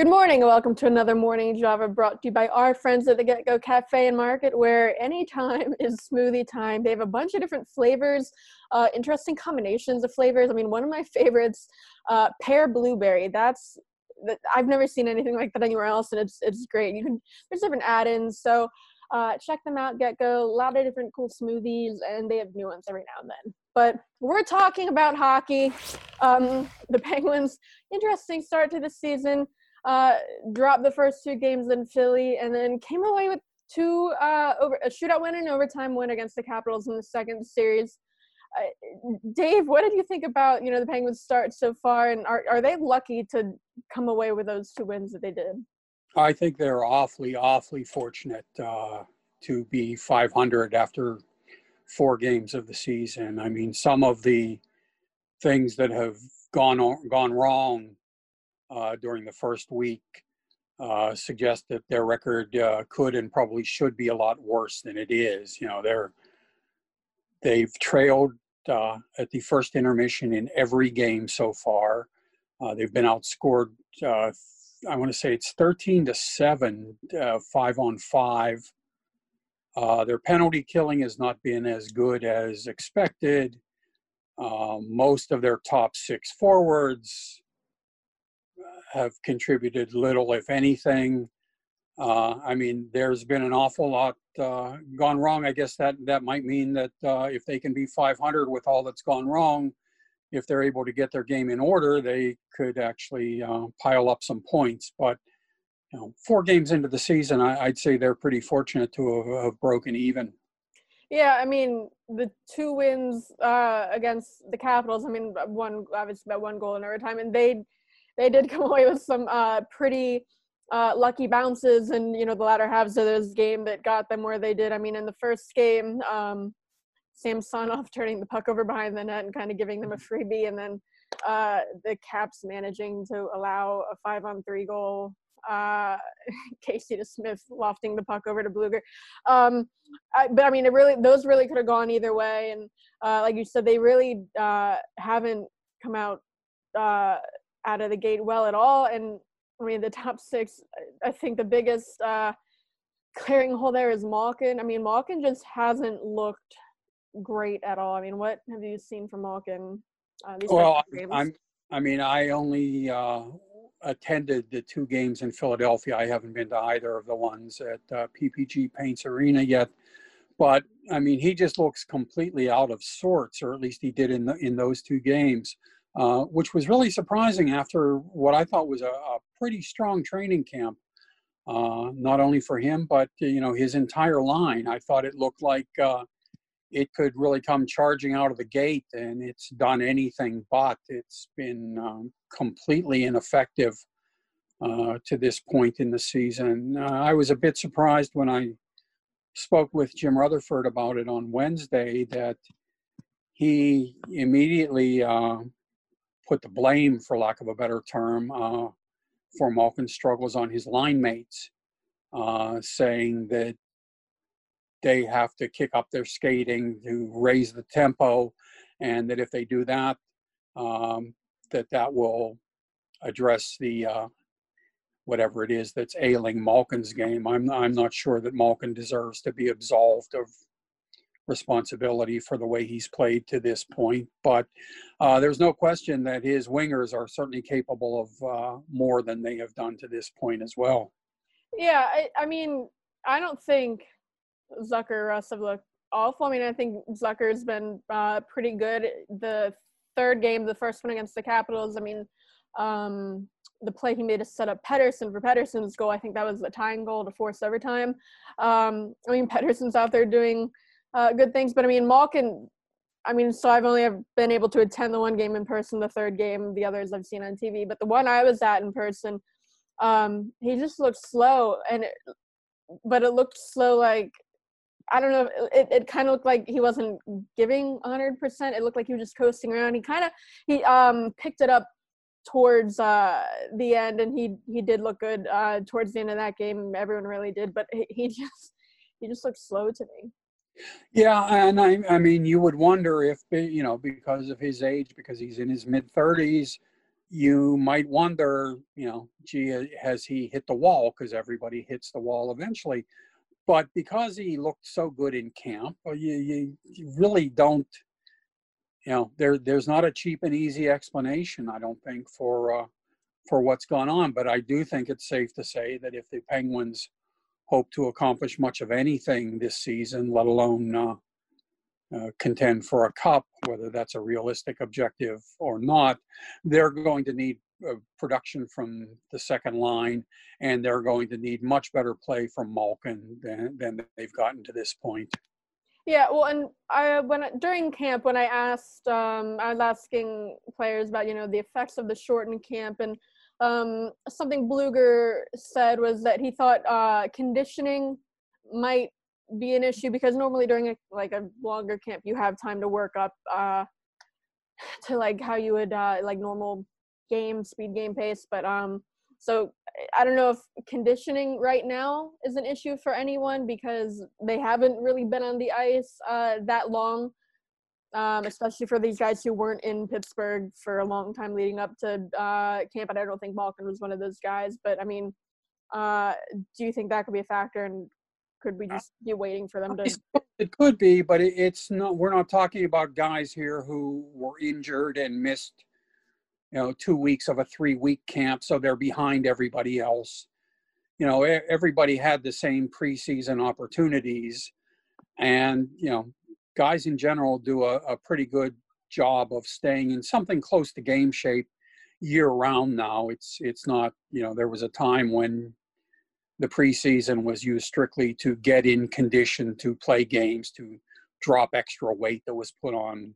Good morning and welcome to another Morning Java brought to you by our friends at the GetGo Cafe and Market, where anytime is smoothie time. They have a bunch of different flavors, uh, interesting combinations of flavors. I mean, one of my favorites, uh, pear blueberry. That's I've never seen anything like that anywhere else, and it's it's great. You can there's different add-ins, so uh, check them out. GetGo, a lot of different cool smoothies, and they have new ones every now and then. But we're talking about hockey. Um, the Penguins, interesting start to the season uh, dropped the first two games in Philly, and then came away with two uh, over a shootout win and overtime win against the Capitals in the second series. Uh, Dave, what did you think about you know the Penguins' start so far, and are are they lucky to come away with those two wins that they did? I think they're awfully, awfully fortunate uh, to be 500 after four games of the season. I mean, some of the things that have gone on, gone wrong uh, during the first week uh, suggest that their record uh, could and probably should be a lot worse than it is. You know, they're they've trailed uh, at the first intermission in every game so far. Uh, they've been outscored. Uh, I want to say it's 13 to seven, five on five. their penalty killing has not been as good as expected. most of their top six forwards have contributed little, if anything. Uh, I mean, there's been an awful lot uh, gone wrong. I guess that that might mean that uh, if they can be 500 with all that's gone wrong, if they're able to get their game in order, they could actually uh, pile up some points. But you know, four games into the season, I, would say they're pretty fortunate to have, have, broken even. Yeah, I mean, the two wins uh, against the Capitals. I mean, one obviously by one goal in overtime, and they they did come away with some uh, pretty uh, lucky bounces and you know the latter halves of this game that got them where they did. I mean, in the first game, um, Samsonov turning the puck over behind the net and kind of giving them a freebie, and then uh, the Caps managing to allow a five-on-three goal. Uh, Casey Smith lofting the puck over to Blueger. Um, I, but I mean, it really those really could have gone either way, and uh, like you said, they really uh, haven't come out uh, out of the gate well at all. And I mean, the top six, I think the biggest uh, clearing hole there is Malkin. I mean, Malkin just hasn't looked great at all. I mean, what have you seen from Malkin? Uh, well, I'm, I mean, I only uh, attended the two games in Philadelphia. I haven't been to either of the ones at uh, PPG Paints Arena yet. But I mean, he just looks completely out of sorts, or at least he did in the, in those two games. Uh, which was really surprising after what I thought was a, a pretty strong training camp, uh, not only for him but you know his entire line. I thought it looked like uh, it could really come charging out of the gate, and it's done anything but. It's been um, completely ineffective uh, to this point in the season. Uh, I was a bit surprised when I spoke with Jim Rutherford about it on Wednesday that he immediately uh, put the blame, for lack of a better term, uh, for Malkin's struggles on his line mates, uh, saying that they have to kick up their skating to raise the tempo, and that if they do that, um, that that will address the uh, whatever it is that's ailing Malkin's game. I'm I'm not sure that Malkin deserves to be absolved of responsibility for the way he's played to this point. But uh, there's no question that his wingers are certainly capable of uh, more than they have done to this point as well. Yeah, I, I mean, I don't think Zucker or Rust have looked awful. I mean, I think Zucker's been uh, pretty good. The third game, the first one against the Capitals, I mean, um, the play he made to set up Pettersson for Pettersson's goal, I think that was the tying goal to force overtime. Um, I mean, Pettersson's out there doing – uh, good things. But I mean, Malkin, I mean, so I've only been able to attend the one game in person, the third game, the others I've seen on TV. But the one I was at in person, um, he just looked slow, and it, but it looked slow like I don't know. It, it kind of looked like he wasn't giving 100%. It looked like he was just coasting around. He kind of he um picked it up towards uh the end and he he did look good uh towards the end of that game everyone really did but he, he just he just looked slow to me yeah, and I, I mean, you would wonder if you know because of his age, because he's in his mid thirties, you might wonder, you know, gee, has he hit the wall? Because everybody hits the wall eventually. But because he looked so good in camp, you, you, you really don't, you know, there there's not a cheap and easy explanation, I don't think, for uh, for what's gone on. But I do think it's safe to say that if the Penguins hope to accomplish much of anything this season, let alone uh, uh, contend for a cup, whether that's a realistic objective or not, they're going to need uh, production from the second line, and they're going to need much better play from Malkin than, than they've gotten to this point. Yeah, well, and I when during camp when I asked, um, I was asking players about you know the effects of the shortened camp, and um, something Blueger said was that he thought uh, conditioning might be an issue because normally during a like a longer camp you have time to work up uh to like how you would uh like normal game speed game pace but um so i don't know if conditioning right now is an issue for anyone because they haven't really been on the ice uh that long um especially for these guys who weren't in pittsburgh for a long time leading up to uh camp and i don't think malkin was one of those guys but i mean uh do you think that could be a factor and could we uh, just be waiting for them to? It could be, but it's not. We're not talking about guys here who were injured and missed, you know, two weeks of a three-week camp, so they're behind everybody else. You know, everybody had the same preseason opportunities, and you know, guys in general do a, a pretty good job of staying in something close to game shape year round now. It's it's not. You know, there was a time when the preseason was used strictly to get in condition to play games, to drop extra weight that was put on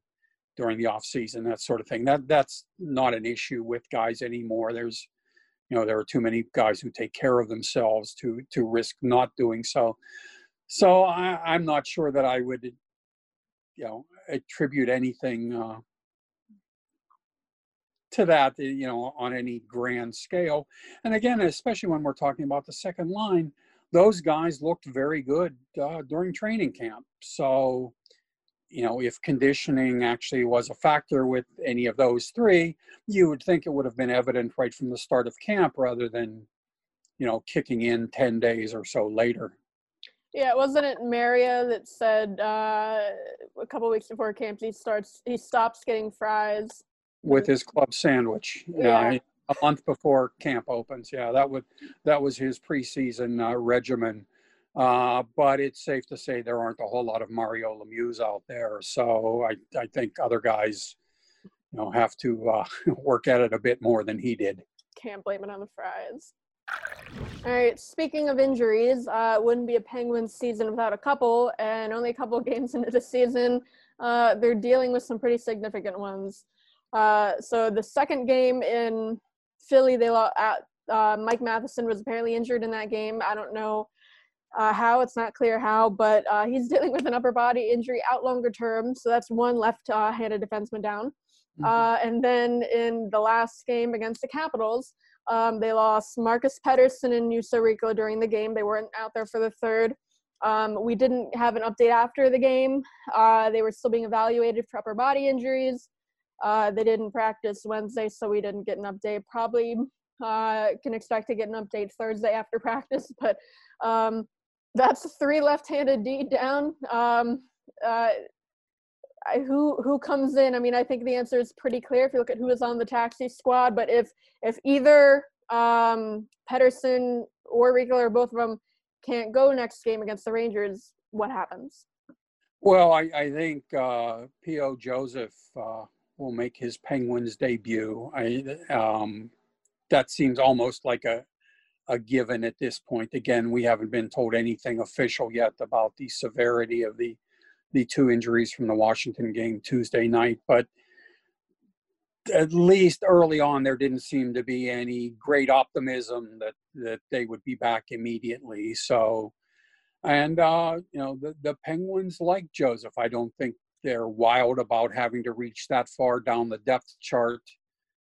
during the off season, that sort of thing. That that's not an issue with guys anymore. There's you know there are too many guys who take care of themselves to to risk not doing so. So I, I'm not sure that I would you know attribute anything uh, to that, eh, you know, on any grand scale. And again, especially when we're talking about the second line, those guys looked very good uh, during training camp. So, you know, if conditioning actually was a factor with any of those three, you would think it would have been evident right from the start of camp rather than, you know, kicking in 10 days or so later. Yeah, wasn't it Mario that said uh, a couple weeks before camp he starts he stops getting fries with his club sandwich. Yeah. yeah. a month before camp opens. Yeah, that would that was his preseason uh, regimen. Uh, but it's safe to say there aren't a whole lot of Mario Lemieux out there. So I, I think other guys, you know, have to uh, work at it a bit more than he did. Can't blame it on the fries. All right. Speaking of injuries, uh, it wouldn't be a Penguins season without a couple, and only a couple games into the season, uh, they're dealing with some pretty significant ones. Uh, so the second game in Philly, they lost. Uh, Mike Matheson was apparently injured in that game. I don't know uh, how. It's not clear how, but uh, he's dealing with an upper body injury out longer term. So that's one left-handed defenseman down. Mm-hmm. Uh, and then in the last game against the Capitals, um, they lost Marcus Pettersson and Juuso Riikola during the game. They weren't out there for the third. Um, we didn't have an update after the game. Uh, they were still being evaluated for upper body injuries. Uh, they didn't practice Wednesday, so we didn't get an update. Probably uh, can expect to get an update Thursday after practice, but um, that's three left-handed D down. Um, uh, I, who who comes in? I mean, I think the answer is pretty clear if you look at who is on the taxi squad. But if if either um, Pettersson or Riikola or both of them can't go next game against the Rangers, what happens? Well, I, I think uh, P.O. Joseph uh, will make his Penguins debut. I, um, that seems almost like a, a given at this point. Again, we haven't been told anything official yet about the severity of the the two injuries from the Washington game Tuesday night, but at least early on there didn't seem to be any great optimism that that they would be back immediately. So and uh, you know the, the penguins like joseph i don't think they're wild about having to reach that far down the depth chart,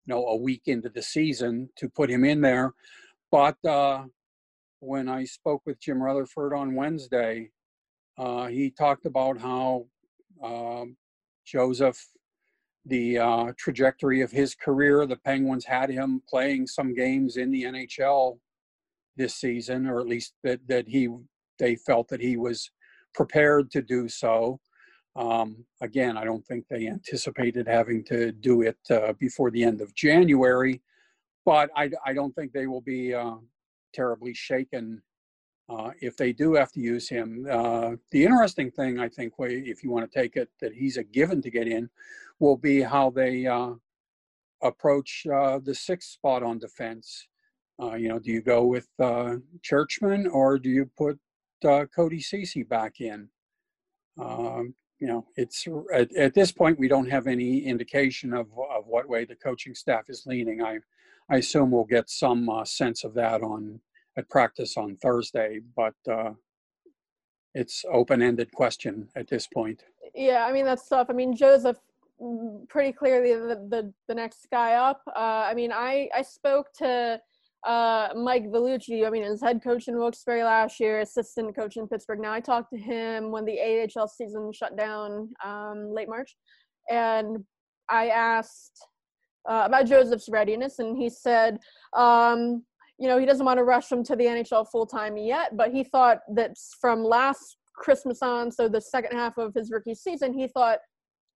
you know, a week into the season to put him in there. But uh, when I spoke with Jim Rutherford on Wednesday, uh, he talked about how um, Joseph the uh, trajectory of his career. The Penguins had him playing some games in the NHL this season, or at least that that he they felt that he was prepared to do so. Um, again, I don't think they anticipated having to do it uh, before the end of January, but I, I don't think they will be uh, terribly shaken uh, if they do have to use him. Uh, the interesting thing, I think, if you want to take it that he's a given to get in, will be how they uh, approach uh, the sixth spot on defense. you know, do you go with Czuczman or do you put Cody Ceci back in? Um, you know, it's at, at, this point we don't have any indication of of what way the coaching staff is leaning. I I assume we'll get some uh, sense of that on at practice on Thursday, but uh, it's open-ended question at this point. Yeah, I mean that's tough. I mean Joseph mm, pretty clearly the the, the next guy up. Uh, I mean I I spoke to uh, Mike Vellucci, I mean, as head coach in Wilkes-Barre last year, assistant coach in Pittsburgh. Now I talked to him when the AHL season shut down um, late March, and I asked uh, about Joseph's readiness, and he said, um, you know, he doesn't want to rush him to the NHL full time yet, but he thought that from last Christmas on, so the second half of his rookie season, he thought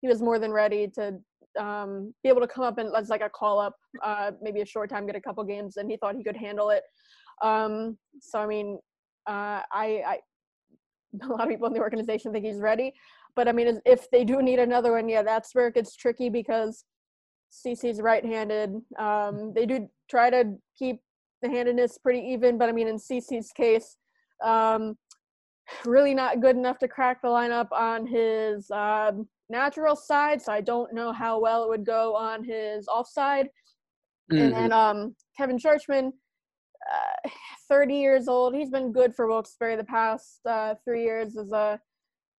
he was more than ready to um, be able to come up and as like a call up, uh, maybe a short time, get a couple games, and he thought he could handle it. Um, so I mean, uh, I, I a lot of people in the organization think he's ready, but I mean, if they do need another one, yeah, that's where it gets tricky because Ceci's right-handed. Um, they do try to keep the handedness pretty even, but I mean, in Ceci's case, um, really not good enough to crack the lineup on his um, natural side, so I don't know how well it would go on his offside. Mm-hmm. And then um, Kevin Czuczman, uh, 30 years old. He's been good for Wilkes-Barre the past uh, three years as a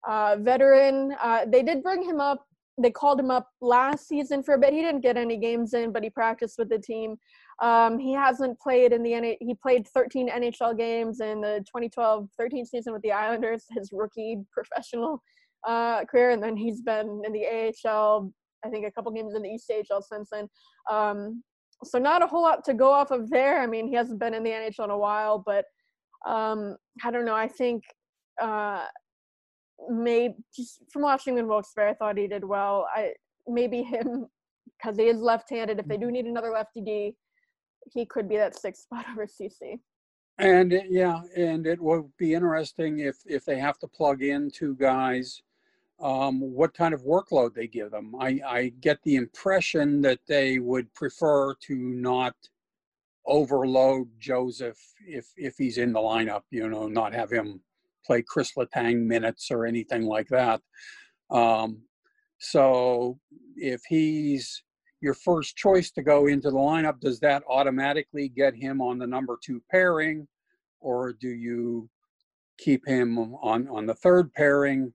uh, veteran. Uh, they did bring him up. They called him up last season for a bit. He didn't get any games in, but he practiced with the team. Um, he hasn't played in the NH- he played 13 NHL games in the 2012-13 season with the Islanders, his rookie professional uh, career, and then he's been in the AHL. I think a couple games in the ECHL since then. Um, so not a whole lot to go off of there. I mean, he hasn't been in the NHL in a while, but um, I don't know. I think uh, maybe just from watching in Wilkes-Barre, I thought he did well. I maybe him because he is left-handed. If they do need another lefty D, he could be that sixth spot over Ceci. And yeah, and it will be interesting if if they have to plug in two guys um, what kind of workload they give them. I, I get the impression that they would prefer to not overload Joseph if if he's in the lineup. You know, not have him play Chris Letang minutes or anything like that. Um, so if he's your first choice to go into the lineup, does that automatically get him on the number two pairing, or do you keep him on on the third pairing?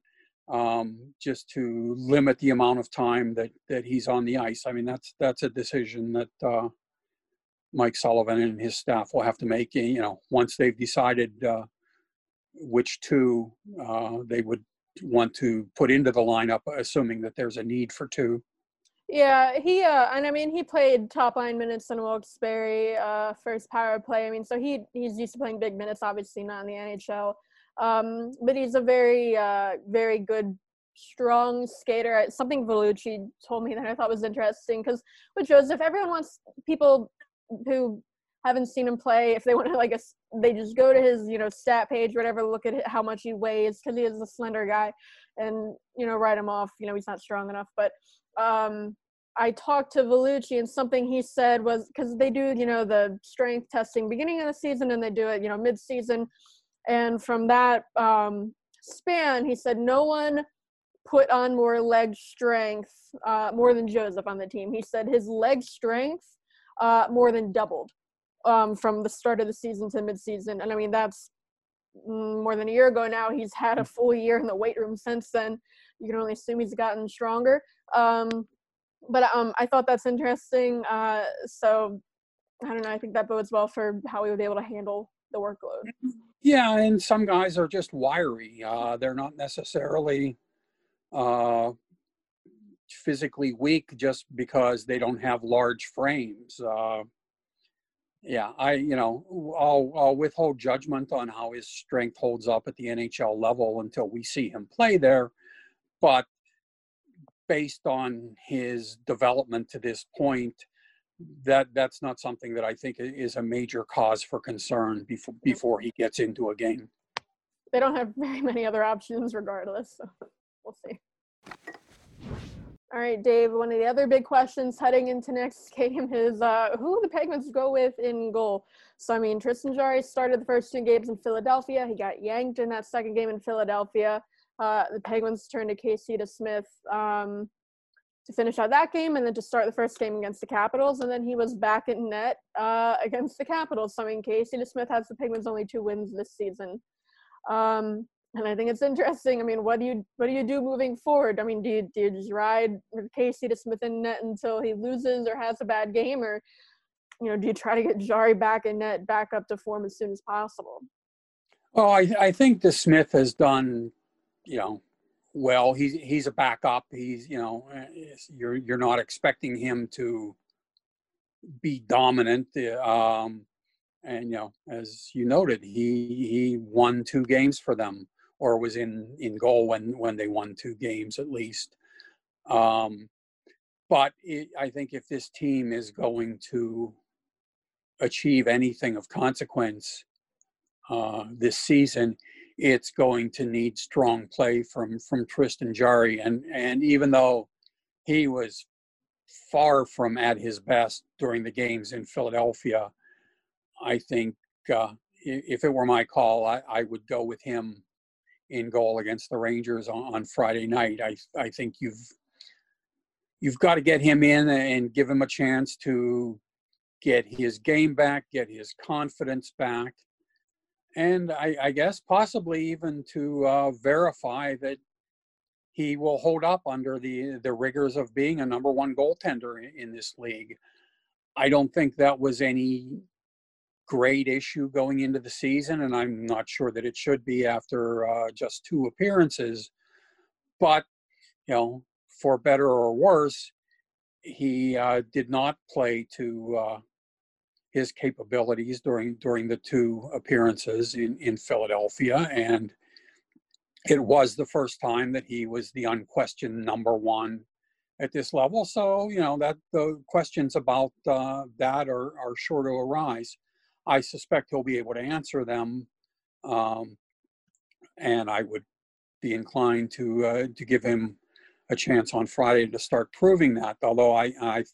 um, just to limit the amount of time that that he's on the ice. I mean, that's that's a decision that uh, Mike Sullivan and his staff will have to make. You know, once they've decided uh, which two uh, they would want to put into the lineup, assuming that there's a need for two. Yeah, he uh, and I mean he played top line minutes in Wilkes-Barre uh, first power play. I mean, so he he's used to playing big minutes. Obviously, not in the NHL. Um, but he's a very, uh, very good, strong skater. Something Vellucci told me that I thought was interesting because with Joseph, everyone wants people who haven't seen him play. If they want to, like, a, they just go to his, you know, stat page, whatever, look at how much he weighs because he is a slender guy, and you know, write him off. You know, he's not strong enough. But um, I talked to Vellucci, and something he said was because they do, you know, the strength testing beginning of the season, and they do it, you know, mid-season and from that um, span, he said no one put on more leg strength, uh, more than Joseph on the team. He said his leg strength uh, more than doubled um, from the start of the season to mid season. And I mean, that's mm, more than a year ago now. He's had a full year in the weight room since then. You can only assume he's gotten stronger. Um, but um, I thought that's interesting. Uh, so I don't know. I think that bodes well for how we would be able to handle the workload. Yeah, and some guys are just wiry. Uh, they're not necessarily uh, physically weak just because they don't have large frames. Uh, yeah, I you know I'll, I'll withhold judgment on how his strength holds up at the NHL level until we see him play there, but based on his development to this point, that that's not something that I think is a major cause for concern before before he gets into a game. They don't have very many other options, regardless. So we'll see. All right, Dave. One of the other big questions heading into next game is uh, who the Penguins go with in goal. So I mean, Tristan Jarry started the first two games in Philadelphia. He got yanked in that second game in Philadelphia. Uh, the Penguins turned to Casey DeSmith. Um, to finish out that game and then to start the first game against the Capitals. And then he was back in net uh, against the Capitals. So, I mean, Casey DeSmith has the Penguins' only two wins this season. Um, and I think it's interesting. I mean, what do you what do you do moving forward? I mean, do you do you just ride Casey DeSmith in net until he loses or has a bad game, or you know, do you try to get Jarry back in net, back up to form as soon as possible? Oh, I I think DeSmith has done, you know, well. He's he's a backup. He's you know eh, you're you're not expecting him to be dominant. Um, and you know, as you noted, he he won two games for them, or was in in goal when when they won two games at least. Um, but it, I think if this team is going to achieve anything of consequence uh, this season, it's going to need strong play from from Tristan Jarry. And and even though he was far from at his best during the games in Philadelphia, I think uh, if it were my call, I, I would go with him in goal against the Rangers on, on Friday night. I I think you've you've got to get him in and give him a chance to get his game back, get his confidence back, and I, I guess possibly even to uh, verify that he will hold up under the the rigors of being a number one goaltender in, in this league. I don't think that was any great issue going into the season, and I'm not sure that it should be after uh, just two appearances. But you know, for better or worse, he uh, did not play to uh, his capabilities during during the two appearances in in Philadelphia, and it was the first time that he was the unquestioned number one at this level. So you know that the questions about uh, that are are sure to arise. I suspect he'll be able to answer them, um, and I would be inclined to uh, to give him a chance on Friday to start proving that. Although I I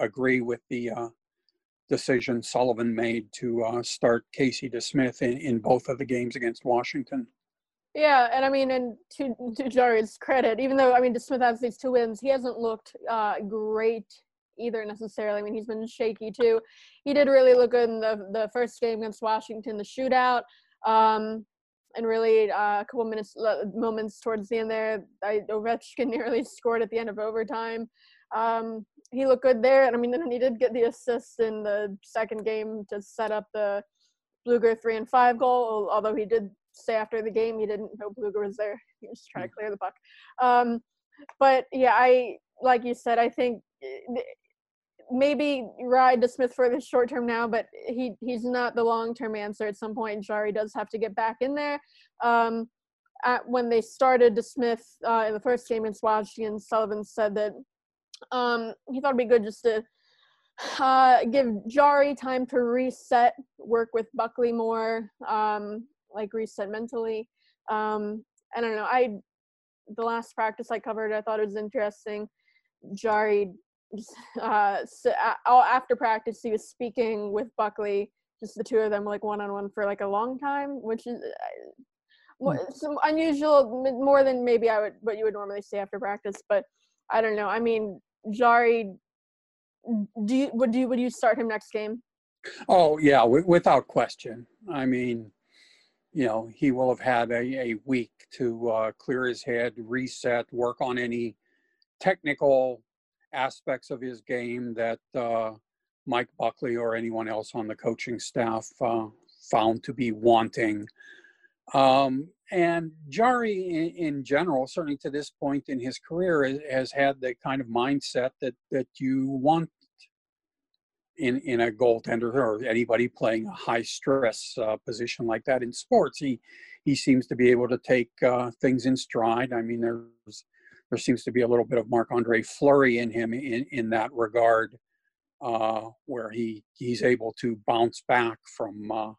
agree with the uh, decision Sullivan made to uh, start Casey DeSmith in, in both of the games against Washington. Yeah, and I mean, and to to Jarry's credit, even though I mean DeSmith has these two wins, he hasn't looked uh, great either necessarily. I mean, he's been shaky too. He did really look good in the the first game against Washington, the shootout, um, and really uh, a couple minutes moments towards the end there, I, Ovechkin nearly scored at the end of overtime. Um, he looked good there. And I mean, then he did get the assist in the second game to set up the Blueger three and five goal. Although he did say after the game he didn't know Blueger was there. He was trying to mm. clear the puck. Um, but yeah, I like you said, I think eh, maybe ride DeSmith for the short term now, but he he's not the long term answer. At some point, Jarry does have to get back in there. Um, at, when they started DeSmith uh, in the first game in Washington, Sullivan said that um, he thought it'd be good just to uh, give Jarry time to reset, work with Buckley more, um, like reset mentally. Um, I don't know. I the last practice I covered, I thought it was interesting. Jarry, uh, so, uh, after practice, he was speaking with Buckley, just the two of them, like one on one for like a long time, which is uh, hmm. some unusual, more than maybe I would what you would normally say after practice. But I don't know. I mean, Jarry, do you would you would you start him next game? Oh yeah, w- without question. I mean, you know, he will have had a, a week to uh, clear his head, reset, work on any technical aspects of his game that uh, Mike Buckley or anyone else on the coaching staff uh, found to be wanting. Um, and Jarry, in, in, general, certainly to this point in his career, has, had the kind of mindset that that you want in in a goaltender or anybody playing a high stress uh, position like that in sports. He he seems to be able to take uh, things in stride. I mean, there's there seems to be a little bit of Marc Andre Fleury in him in in that regard, uh, where he he's able to bounce back from uh,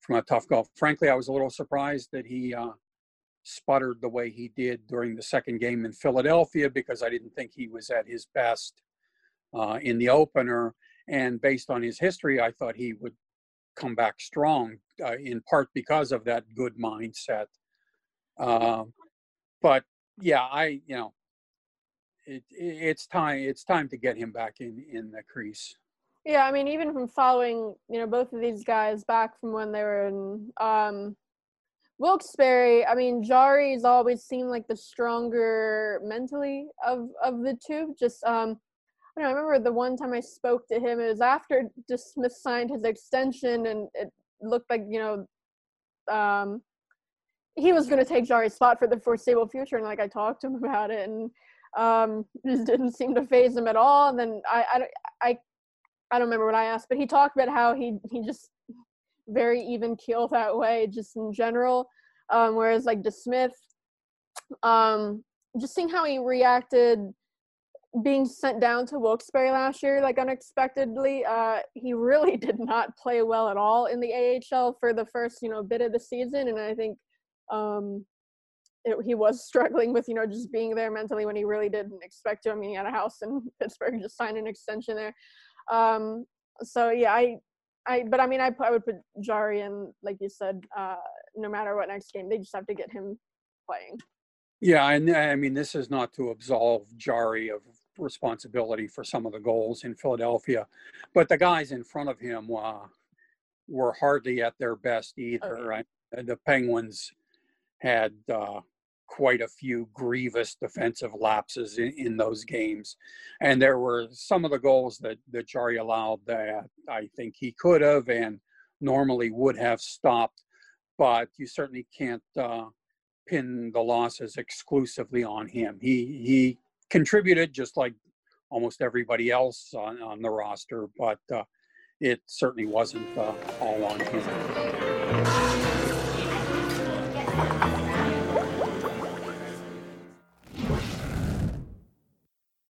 from a tough golf. Frankly, I was a little surprised that he uh, sputtered the way he did during the second game in Philadelphia because I didn't think he was at his best uh, in the opener. And based on his history, I thought he would come back strong, uh, in part because of that good mindset. Uh, but yeah, I you know, it, it's time it's time to get him back in in the crease. Yeah, I mean, even from following you know both of these guys back from when they were in um, Wilkes-Barre, I mean, Jarry's always seemed like the stronger mentally of of the two. Just um, I, know, I remember the one time I spoke to him, it was after DeSmith signed his extension, and it looked like you know, um, he was going to take Jarry's spot for the foreseeable future, and like I talked to him about it, and um, just didn't seem to phase him at all. And then I, I, I, I don't remember what I asked, but he talked about how he he just very even keel that way, just in general. Um, whereas like DeSmith, um, just seeing how he reacted being sent down to Wilkes-Barre last year, like unexpectedly, uh, he really did not play well at all in the AHL for the first, you know, bit of the season, and I think um, it, he was struggling with, you know, just being there mentally when he really didn't expect to. I mean, he had a house in Pittsburgh, just signed an extension there. Um, so yeah, I, I, but I mean, I, I would put Jarry in, like you said, uh, no matter what next game, they just have to get him playing. Yeah, and I mean, this is not to absolve Jarry of responsibility for some of the goals in Philadelphia, but the guys in front of him uh, were hardly at their best either. Okay. Right? The Penguins had uh, quite a few grievous defensive lapses in, in, those games, and there were some of the goals that that Jarry allowed that I think he could have and normally would have stopped, but you certainly can't. Uh, pin the losses exclusively on him. He he contributed just like almost everybody else on, on the roster, but uh, it certainly wasn't uh, all on him.